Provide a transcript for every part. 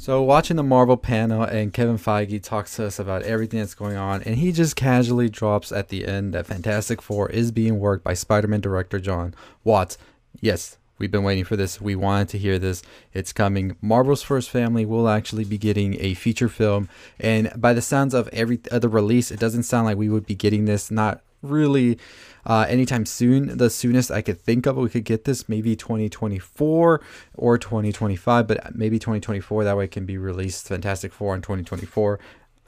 So watching the Marvel panel and Kevin Feige talks to us about everything that's going on, and he just casually drops at the end that Fantastic Four is being worked by Spider-Man director Jon Watts. Yes, we've been waiting for this. We wanted to hear this. It's coming. Marvel's First Family will actually be getting a feature film, and by the sounds of every other release, it doesn't sound like we would be getting this. Not really uh, anytime soon. The soonest I could think of we could get this maybe 2024 or 2025, but maybe 2024. That way it can be released Fantastic Four in 2024.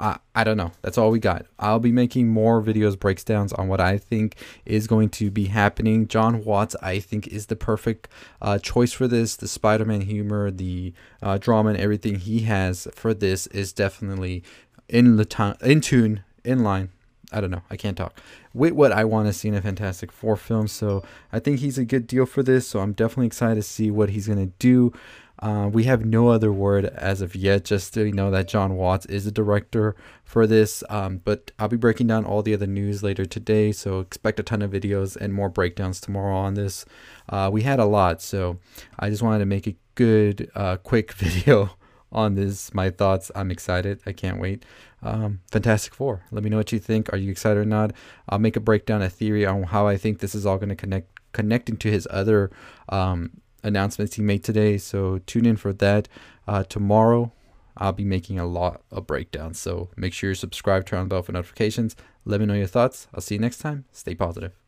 Uh, I don't know. That's all we got. I'll be making more videos breakdowns on what I think is going to be happening. Jon Watts, I think, is the perfect uh, choice for this. The Spider-Man humor, the uh, drama, and everything he has for this is definitely in the time, in tune, in line I don't know. I can't talk. With what I want to see in a Fantastic Four film. So I think he's a good deal for this. So I'm definitely excited to see what he's going to do. Uh, we have no other word as of yet, just to know that Jon Watts is the director for this. Um, but I'll be breaking down all the other news later today, so expect a ton of videos and more breakdowns tomorrow on this. Uh, we had a lot, so I just wanted to make a good, uh, quick video on this. My thoughts. I'm excited. I can't wait. Um, Fantastic Four. Let me know what you think. Are you excited or not? I'll make a breakdown, a theory on how I think this is all going to connect, connecting to his other um, announcements he made today. So tune in for that. Uh, tomorrow, I'll be making a lot of breakdowns. So make sure you subscribe, turn on the bell for notifications. Let me know your thoughts. I'll see you next time. Stay positive.